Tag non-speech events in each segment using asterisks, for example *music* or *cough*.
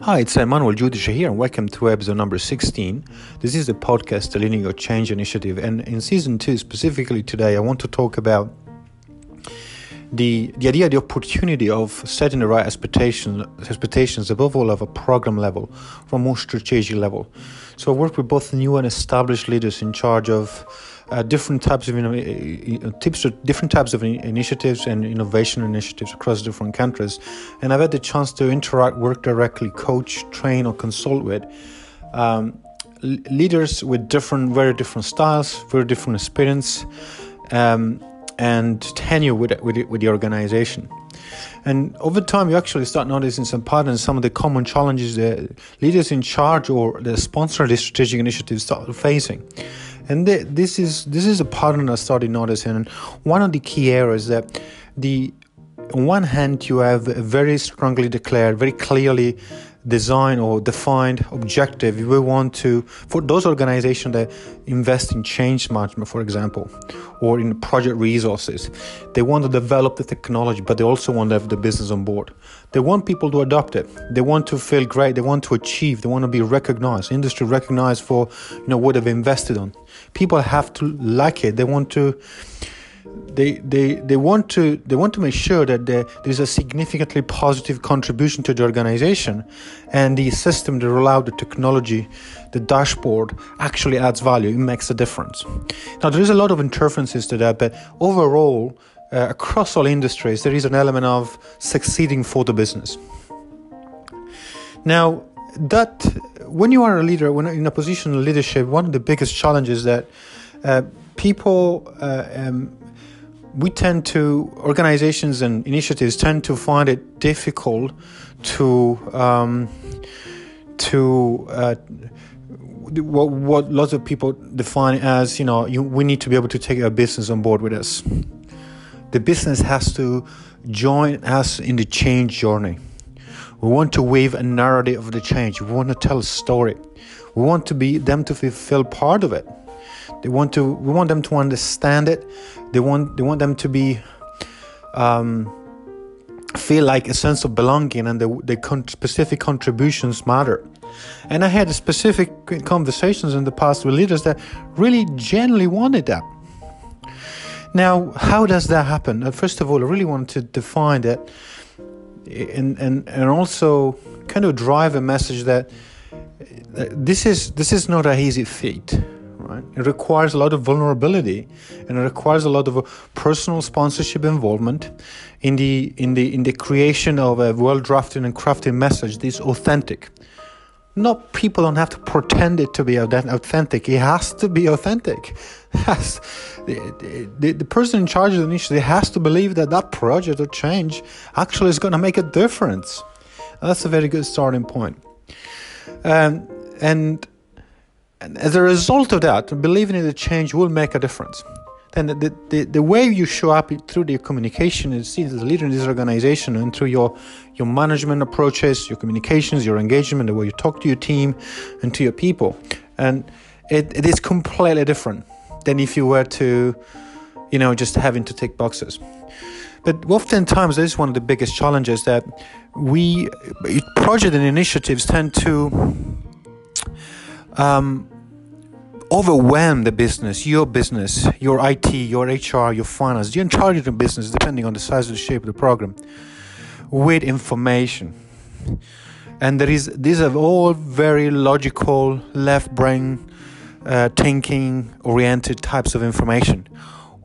Hi, it's Emmanuel Judisha here, and welcome to episode number 16. This is the podcast, the Linear Change Initiative, and in season two, specifically today, I want to talk about the the idea, the opportunity of setting the right expectations, expectations above all of a program level, from a more strategic level. So I work with both new and established leaders in charge of uh, different types of you know, tips, different types of initiatives and innovation initiatives across different countries, and I've had the chance to interact, work directly, coach, train, or consult with. Um, leaders with different, very different styles, very different experience, um, and tenure with, with, with the organization. And over time, you actually start noticing some patterns, some of the common challenges that leaders in charge or the sponsor of the strategic initiatives start facing. And this is this is a pattern I started noticing. And one of the key areas that the on one hand you have very strongly declared, very clearly design or defined objective we want to for those organizations that invest in change management for example or in project resources they want to develop the technology but they also want to have the business on board. They want people to adopt it. They want to feel great. They want to achieve. They want to be recognized industry recognized for you know what they've invested on. People have to like it. They want to they, they, they want to they want to make sure that there is a significantly positive contribution to the organization and the system the rollout the technology the dashboard actually adds value. It makes a difference. Now there is a lot of interferences to that but overall uh, across all industries there is an element of succeeding for the business. Now that when you are a leader when in a position of leadership one of the biggest challenges that uh, people uh, um, we tend to organizations and initiatives tend to find it difficult to um, to uh, what, what lots of people define as you know you, we need to be able to take our business on board with us. The business has to join us in the change journey. We want to weave a narrative of the change. We want to tell a story. We want to be them to feel part of it they want to we want them to understand it. They want they want them to be um, feel like a sense of belonging and the, the con- specific contributions matter. And I had specific conversations in the past with leaders that really genuinely wanted that. Now, how does that happen? First of all, I really want to define that and, and, and also kind of drive a message that this is this is not a easy feat right? It requires a lot of vulnerability and it requires a lot of personal sponsorship involvement in the in the in the creation of a well drafted and crafted message that's authentic. Not people don't have to pretend it to be authentic. It has to be authentic. *laughs* Has the, the, the person in charge of the initiative has to believe that that project or change actually is going to make a difference. That's a very good starting point. Um, and and as a result of that, believing in the change will make a difference. Then the, the, the way you show up through the communication is seen as a leader in this organization and through your, your management approaches, your communications, your engagement, the way you talk to your team and to your people. And it, it is completely different than if you were to, you know, just having to tick boxes. But oftentimes, this is one of the biggest challenges that we, project and initiatives tend to um, overwhelm the business, your business, your IT, your HR, your finance, the business, depending on the size the shape of the program, with information. And there is these are all very logical, left brain uh, thinking oriented types of information.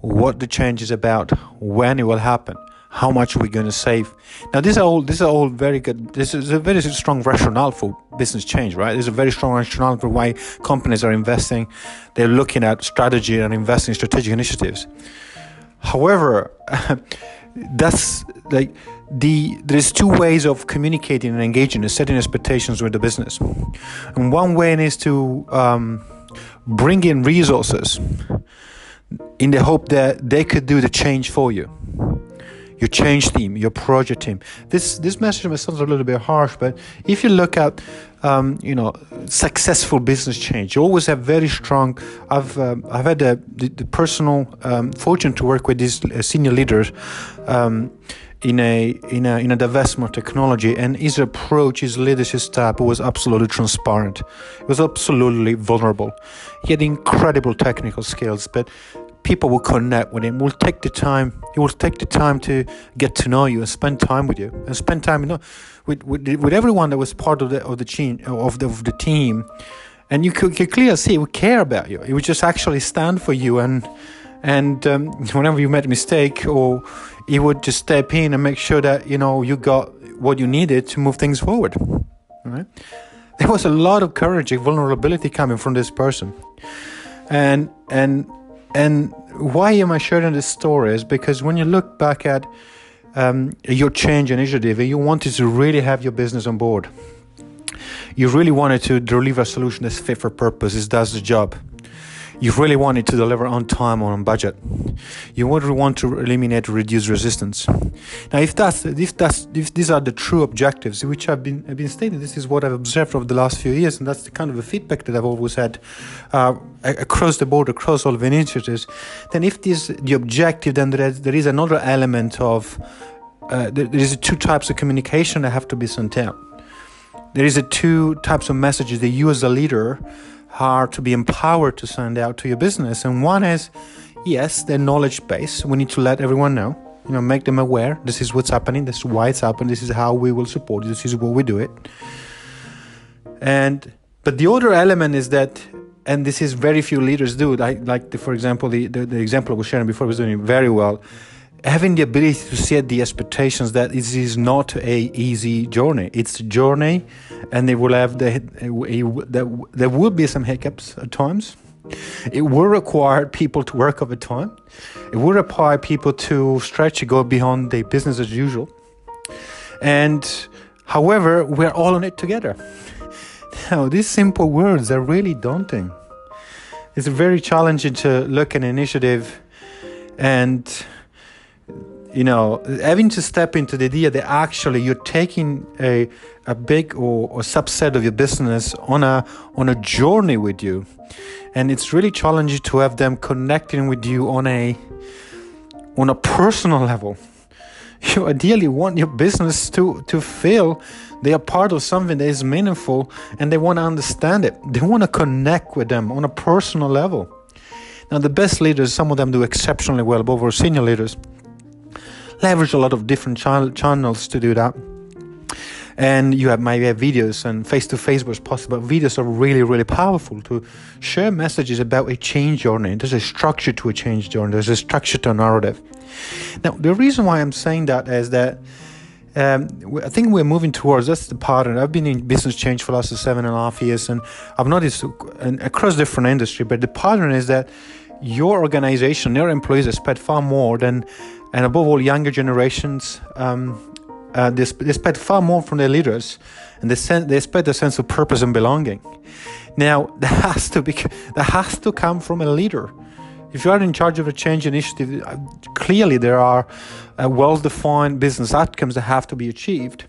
What the change is about, when it will happen, how much we're going to save. Now, these are all these are all very good. This is a very strong rationale for business change, right? There's a very strong rationale for why companies are investing. They're looking at strategy and investing in strategic initiatives. However, *laughs* that's like the there's two ways of communicating and engaging and setting expectations with the business. And one way is to um, bring in resources in the hope that they could do the change for you your change team, your project team. This this message sound a little bit harsh, but if you look at um, you know successful business change, you always have very strong. I've um, I've had the, the personal um, fortune to work with these uh, senior leaders. Um, in a in a in a divestment technology, and his approach, his leadership style was absolutely transparent. It was absolutely vulnerable. He had incredible technical skills, but people will connect with him. Will take the time. He will take the time to get to know you and spend time with you and spend time you know, with, with with everyone that was part of the of the team of the of the team. And you could, could clearly see he would care about you. He would just actually stand for you and and um, *laughs* whenever you made a mistake or he would just step in and make sure that you know you got what you needed to move things forward right there was a lot of courage and vulnerability coming from this person and and and why am i sharing this story is because when you look back at um, your change initiative you wanted to really have your business on board. You really wanted to deliver a solution that's fit for purpose it does the job you really wanted to deliver on time or on budget. You would want to eliminate reduce resistance. Now, if that's if that's if these are the true objectives which have been have been stated, this is what I've observed over the last few years, and that's the kind of a feedback that I've always had uh, across the board, across all of the initiatives. Then, if this the objective, then there is, there is another element of uh, there is two types of communication that have to be sent out. There is a two types of messages that you as a leader are to be empowered to send out to your business. And one is, yes, their knowledge base. We need to let everyone know, you know, make them aware. This is what's happening. This is why it's happening. This is how we will support you. This is what we do it. And but the other element is that, and this is very few leaders do. Like, like the, for example, the, the, the example I was sharing before was doing very well having the ability to set the expectations that this is not a easy journey. It's a journey, and they will have the there, will be some hiccups at times. It will require people to work over time. It will require people to stretch and go beyond the business as usual. And however, we're all in it together. Now, these simple words are really daunting. It's very challenging to look at an initiative and you know, having to step into the idea that actually you're taking a, a big or, or subset of your business on a on a journey with you, and it's really challenging to have them connecting with you on a on a personal level. *laughs* You ideally want your business to to feel they are part of something that is meaningful and they want to understand it. They want to connect with them on a personal level. Now, the best leaders, some of them do exceptionally well, both our senior leaders leverage a lot of different ch- channels to do that and you have maybe have videos and face-to-face was possible videos are really really powerful to share messages about a change journey there's a structure to a change journey there's a structure to a narrative now the reason why i'm saying that is that um, I think we're moving towards that's the pattern. I've been in business change for the last seven and a half years, and I've noticed across different industry. But the pattern is that your organization, your employees expect far more than and above all, younger generations, um, uh, they, they expect far more from their leaders, and they, sen- they expect a sense of purpose and belonging. Now, *laughs* that has to be that has to come from a leader. If you are in charge of a change initiative, uh, clearly there are uh, well-defined business outcomes that have to be achieved.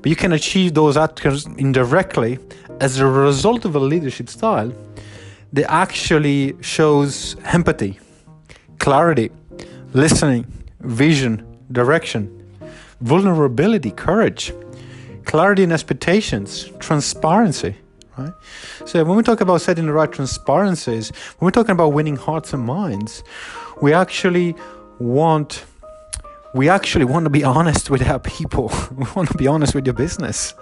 But you can achieve those outcomes indirectly as a result of a leadership style that actually shows empathy, clarity, listening, vision, direction, vulnerability, courage, clarity in expectations, transparency. Right? So when we talk about setting the right transparencies, when we're talking about winning hearts and minds, we actually want we actually want to be honest with our people. *laughs* we want to be honest with your business.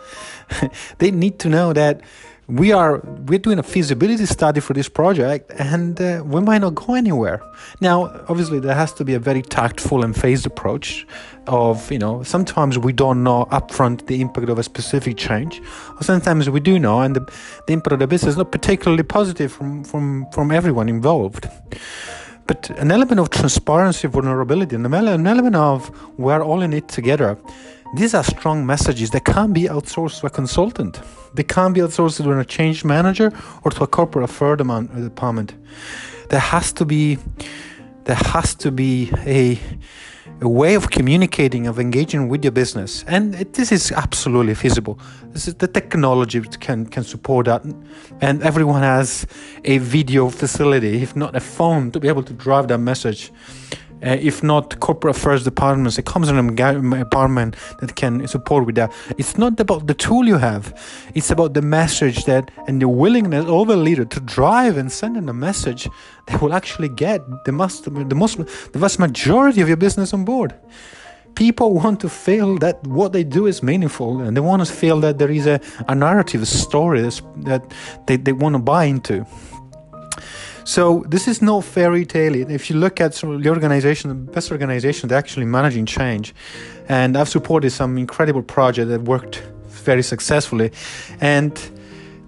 *laughs* they need to know that we are we're doing a feasibility study for this project and uh, we might not go anywhere. Now obviously there has to be a very tactful and phased approach of you know sometimes we don't know upfront the impact of a specific change. Or sometimes we do know and the, the impact of the business is not particularly positive from from from everyone involved. But an element of transparency vulnerability and an element of we're all in it together these are strong messages that can't be outsourced to a consultant. They can't be outsourced to a change manager or to a corporate affairs department. There has to be there has to be a, a way of communicating, of engaging with your business, and it, this is absolutely feasible. This is the technology can can support that, and everyone has a video facility, if not a phone, to be able to drive that message uh, if not corporate affairs departments, it comes in a department that can support with that. It's not about the tool you have; it's about the message that and the willingness of a leader to drive and send in a message that will actually get the most, the most, the vast majority of your business on board. People want to feel that what they do is meaningful, and they want to feel that there is a, a narrative, a story that they, they want to buy into. So this is no fairy tale. If you look at the organization, the best organization, they're actually managing change. And I've supported some incredible project that worked very successfully. And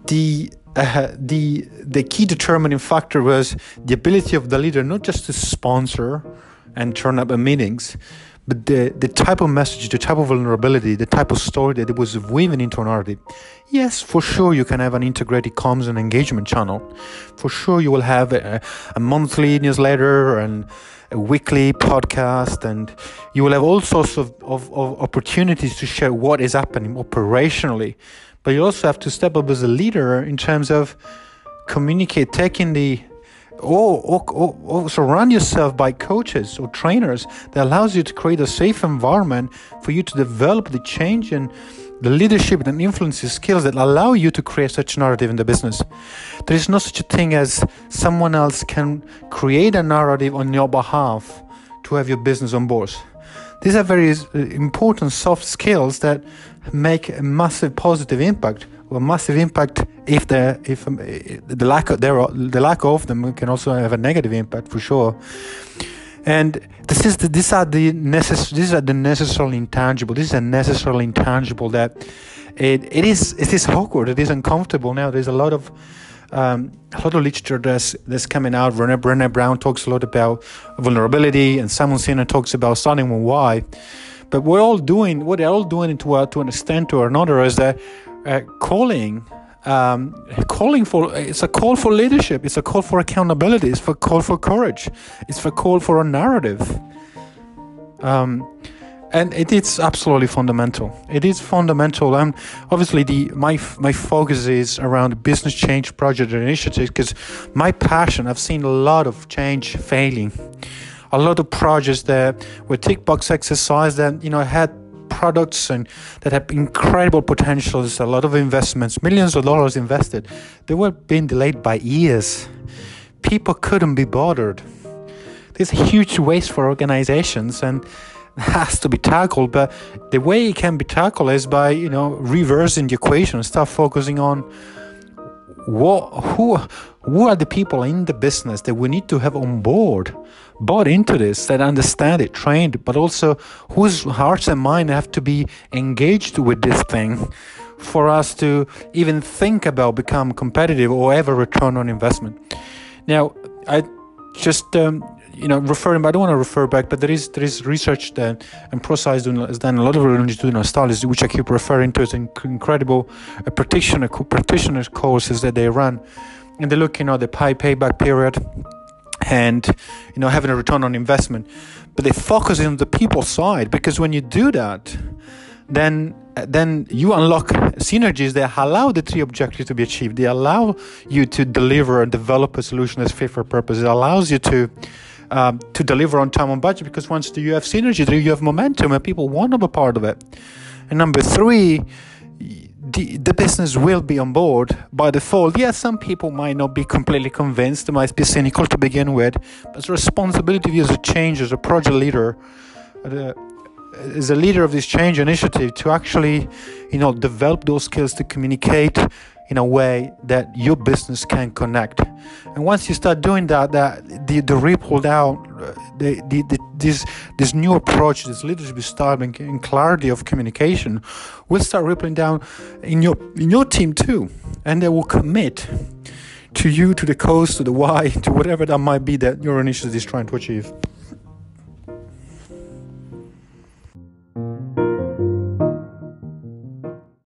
the uh, the the key determining factor was the ability of the leader not just to sponsor and turn up at meetings, but the, the type of message, the type of vulnerability, the type of story that it was woven into an narrative. Yes, for sure, you can have an integrated comms and engagement channel. For sure, you will have a, a monthly newsletter and a weekly podcast, and you will have all sorts of, of, of opportunities to share what is happening operationally. But you also have to step up as a leader in terms of communicate, taking the or, or, or, surround yourself by coaches or trainers that allows you to create a safe environment for you to develop the change and the leadership and influence skills that allow you to create such narrative in the business. There is no such a thing as someone else can create a narrative on your behalf to have your business on board. These are very uh, important soft skills that make a massive positive impact a massive impact if the if um, the lack of there the lack of them can also have a negative impact for sure. And this is the, these are the necess- these are the necessarily intangible this is a necessarily intangible that it, it is it is awkward it is uncomfortable. Now there's a lot of um, a lot of literature that's that's coming out. Brené, Brené Brown talks a lot about vulnerability and Simon Sinek talks about starting with why. But we're all doing what they're all doing to, uh, to an extent or another is that uh, calling um, calling for it's a call for leadership. It's a call for accountability. It's a call for courage. It's a call for a narrative. Um, and it is absolutely fundamental. It is fundamental. And obviously the my my focus is around business change project initiatives because my passion i've seen a lot of change failing. A lot of projects that were tick box exercise that you know had products and that have incredible potentials, a lot of investments, millions of dollars invested, they were being delayed by years. People couldn't be bothered. There's a huge waste for organizations and *laughs* has to be tackled, but the way it can be tackled is by, you know, reversing the equation, start focusing on what who who are the people in the business that we need to have on board bought into this that understand it trained but also whose hearts and mind have to be engaged with this thing for us to even think about become competitive or ever return on investment? Now i just um, you know referring but i don't want to refer back but there is there is research that and ProSci has done a lot of longitudinal studies which i keep referring to as incredible uh, practitioner practitioners courses that they run. And they look you know the pay payback period and you know having a return on investment. But they focus on the people side because when you do that then then you unlock synergies that allow the three objectives to be achieved. They allow you to deliver and develop a solution that's fit for purpose. It allows you to um, to deliver on time on budget because once you have synergy you have momentum and people want to be part of it and number three the, the business will be on board by default. Yes, some people might not be completely convinced, they might be cynical to begin with, but the responsibility as a change, as a project leader, uh, as a leader of this change initiative, to actually, you know, develop those skills to communicate in a way that your business can connect. And once you start doing that, that the, the ripple down, the, the, the, this this new approach, this leadership style and, and clarity of communication, will start rippling down in your in your team too, and they will commit to you, to the cause, to the why, *laughs* to whatever that might be that your initiative is trying to achieve.